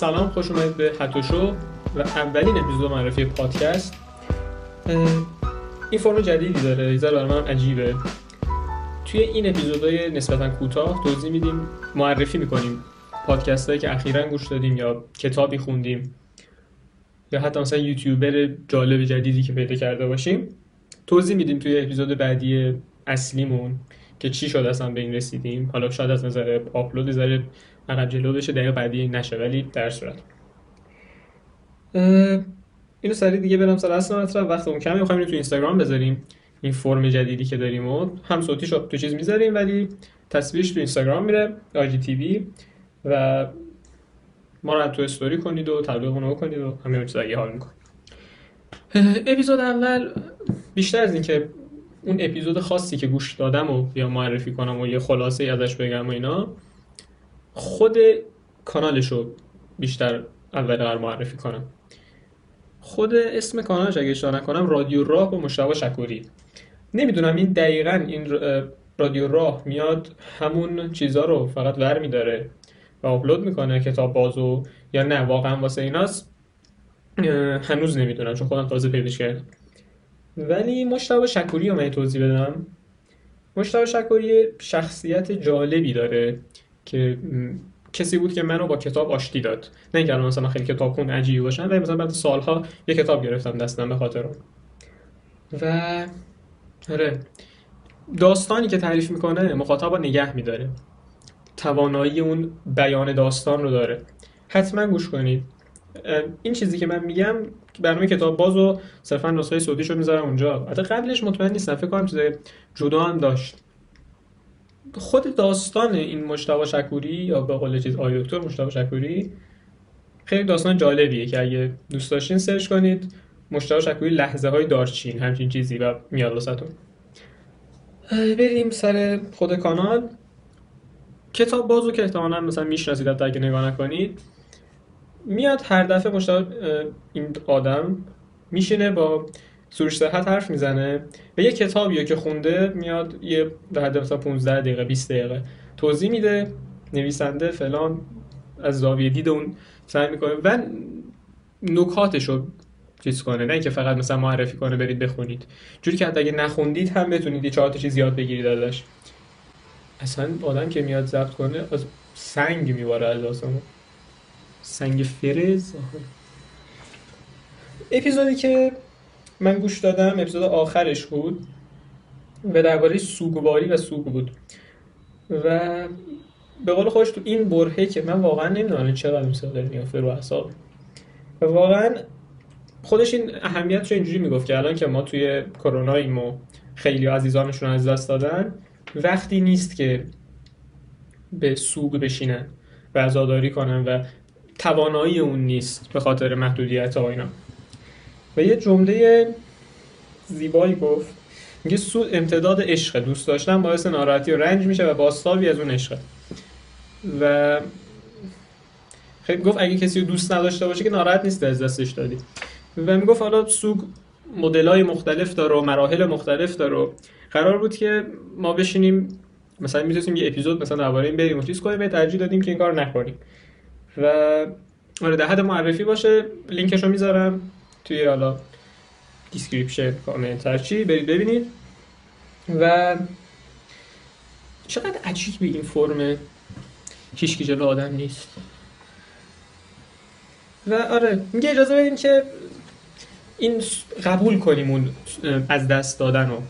سلام خوش اومدید به هتوشو و اولین اپیزود معرفی پادکست. این فرم جدیدی داره یه برای من عجیبه. توی این اپیزودهای نسبتا کوتاه توضیح میدیم معرفی می‌کنیم پادکست هایی که اخیرا گوش دادیم یا کتابی خوندیم یا حتی مثلا یوتیوبر جالب جدیدی که پیدا کرده باشیم. توضیح میدیم توی اپیزود بعدی اصلیمون. که چی شد اصلا به این رسیدیم. حالا شاید از نظر آپلود ذره عقب جلو بشه دقیقه بعدی نشه ولی در صورت. اینو سریع دیگه برم سر اصل مطلب. وقتمون کمی می‌خوایم تو اینستاگرام بذاریم. این فرم جدیدی که داریم و هم صوتیش تو چیز می‌ذاریم ولی تصویرش تو اینستاگرام میره آی تی وی. و ما رو تو استوری کنید و تبلیغ اونو کنید و همه چیزا اگه حال می‌کنید. اپیزود اول بیشتر از اینکه اون اپیزود خاصی که گوش دادم و یا معرفی کنم و یه خلاصه ازش بگم و اینا خود کانالشو بیشتر اول قرار معرفی کنم. خود اسم کانالش اگه اشتباه نکنم رادیو راه با مشتبه شکوری. نمی‌دونم این دقیقا این رادیو راه میاد همون چیزا رو فقط ور میداره و آپلود می‌کنه کتاب بازو یا نه واقعا واسه ایناست. هنوز نمی‌دونم چون خودم تازه پیداش کردم. ولی مشتبه شکوری رو من توضیح بدم. مشتبه شکوری شخصیت جالبی داره که کسی بود که منو با کتاب آشتی داد. نه اینکه مثلا خیلی کتاب خون عجیبی باشن ولی مثلا بعد سالها یه کتاب گرفتم دستم به خاطر و آره داستانی که تعریف می‌کنه مخاطب نگه میداره. توانایی اون بیان داستان رو داره. حتما گوش کنید. این چیزی که من میگم برنامه کتاب باز و صرفا نسخه صوتیشو می‌ذارم اونجا. حتی قبلش مطمئن نیستم فکر کنم چیز جدا هم داشت. خود داستان این مشتبه شکوری یا به قول چیز آی دکتر مشتبه شکوری خیلی داستان جالبیه که اگه دوست داشتین سرچ کنید مشتبه شکوری لحظه های دارچین همچین چیزی و میاد واسهتون بریم سر خود کانال. کتاب بازو که احتمالا مثلا می‌شناسید اگه نگاه نکنید میاد هر دفعه مشتبه این آدم میشینه با سروش صحت حرف می‌زنه. و یه کتابی که خونده میاد یه در حد مثلا 15 دقیقه 20 دقیقه توضیح میده نویسنده فلان از زاویه دید اون سعی می‌کنه و نکاتش رو چیز کنه نه اینکه فقط مثلا معرفی کنه برید بخونید. جوری که حتی اگه نخوندید هم بتونید یه چهار تا چیز یاد بگیرید ازش. اصلا آدم که میاد ضبط کنه از سنگ میباره از آسمون. سنگ فرز اپیزودی که من گوش دادم اپیزود آخرش بود و درباره سوگواری و سوگ بود. و به قول خودش تو این برهه که من واقعا نمی‌دونم چقدر مثلا داره میافته رو اعصاب. و واقعا خودش این اهمیت رو اینجوری می‌گفت که الان که ما توی کروناییم و خیلی عزیزانشون از دست دادن وقتی نیست که به سوگ بشینن و عزاداری کنن و توانایی اون نیست به خاطر محدودیت ها اینا. و یه جمله زیبایی گفت. میگه سود امتداد عشق. دوست داشتن باعث ناراحتی و رنج میشه و باستابی از اون عشقه و خیلی گفت اگه کسی رو دوست نداشته باشه که ناراحت نیست از دستش دادی. و می‌گفت حالا سوگ مدل های مختلف داره و مراحل مختلف داره قرار بود که ما بشینیم مثلا می‌تونیم یه اپیزود مثلا درباره این بریم و چیز کنیم ترجیح دادیم که این کار نکنیم. و آره در حد معرفی باشه. لینکش رو می‌ذارم توی حالا description comment هر چی. برید ببینید. و چقدر عجیب این فرم. هیچ کی جلو آدم نیست. و آره میگه اجازه بدیم که این قبول کنیم اون از دست دادن و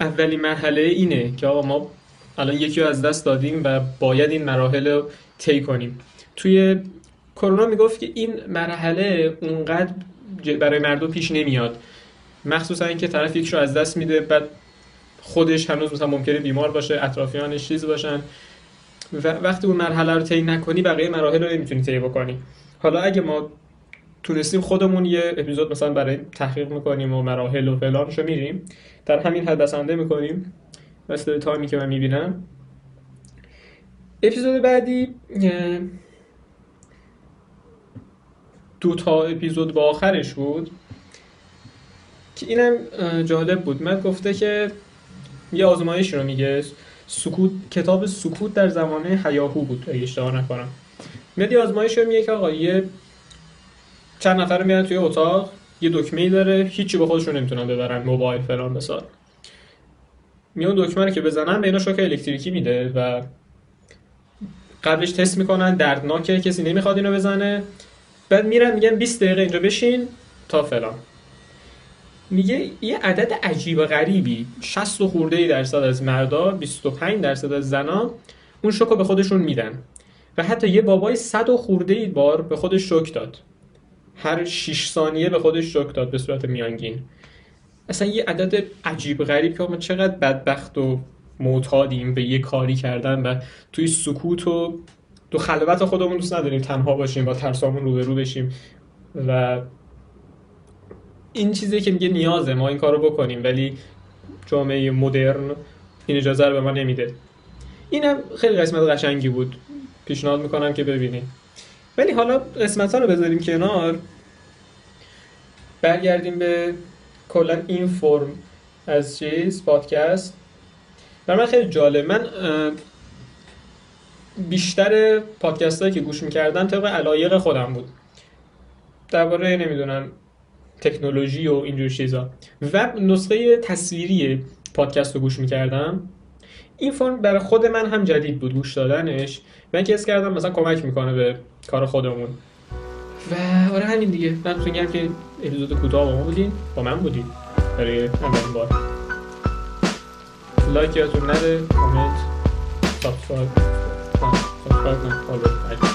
اولین مرحله اینه که آقا ما الان یکی رو از دست دادیم و باید این مراحل رو طی کنیم. توی کرونا می‌گفت که این مرحله اونقدر برای مردم پیش نمیاد. مخصوصا اینکه طرف یک رو از دست میده بعد خودش هنوز مثلا ممکنه بیمار باشه اطرافیانش چیز باشن. و وقتی اون مرحله رو طی نکنی بقیه مراحل رو نمی‌تونی طی بکنی. حالا اگه ما تونستیم خودمون یه اپیزود مثلا برای تحقیق می‌کنیم و مراحل و فلانشو میریم در همین حد بسنده می‌کنیم. مثل تایمی که من می‌بینم. اپیزود بعدی دو تا اپیزود با آخرش بود که اینم جالب بود. من گفته که یه آزمایش رو میگه سکوت کتاب سکوت در زمانه حیاهو بود اگه اشتباه نکنم. میاد یه آزمایش میگه که آقا یه چند نفر میاد توی اتاق یه دکمه داره هیچی با خودشون نمی‌تونن ببرن موبایل فلان مثال میون دکمه رو که بزنن به اینا شوک الکتریکی میده و قبلش تست می‌کنن دردناکه کسی نمی‌خواد اینو بزنه. بعد میرن میگن 20 دقیقه اینجا بشین تا فلان. میگه یه عدد عجیب و غریبی 60 خورده ای درصد از مردا 25 درصد از زنا اون شوکو به خودشون میدن. و حتی یه بابای 100 خورده ای بار به خودش شوک داد. هر 6 ثانیه به خودش شوک داد به صورت میانگین. اصلا یه عدد عجیب غریب که ما چقدر بدبخت و معتادیم به یه کاری کردن و توی سکوت و تو خلوت خودمون دوست نداریم تنها باشیم با ترسامون روبرو بشیم و این چیزی که میگه نیازه ما این کارو بکنیم ولی جامعه مدرن این اجازه رو به ما نمیده. اینم خیلی قسمت قشنگی بود. پیشنهاد می‌کنم که ببینید ولی حالا قسمت ها رو بذاریم کنار. برگردیم به کلا این فرم از چیز پادکست. برای من خیلی جالب. من بیشتر پادکست هایی که گوش می‌کردم طبق علایق خودم بود. درباره نمی‌دونم تکنولوژی و اینجور چیزا. و نسخه تصویری پادکست رو گوش می‌کردم. این فرم برای خود من هم جدید بود گوش دادنش. من که کردم مثلا کمک می‌کنه به کار خودمون. و آره همین دیگه. من میگم که اپیزود کوتاه با ما بودین. با من بودین. برای اولین بار. لایک یادتون نره comment. subscribe. subscribe نه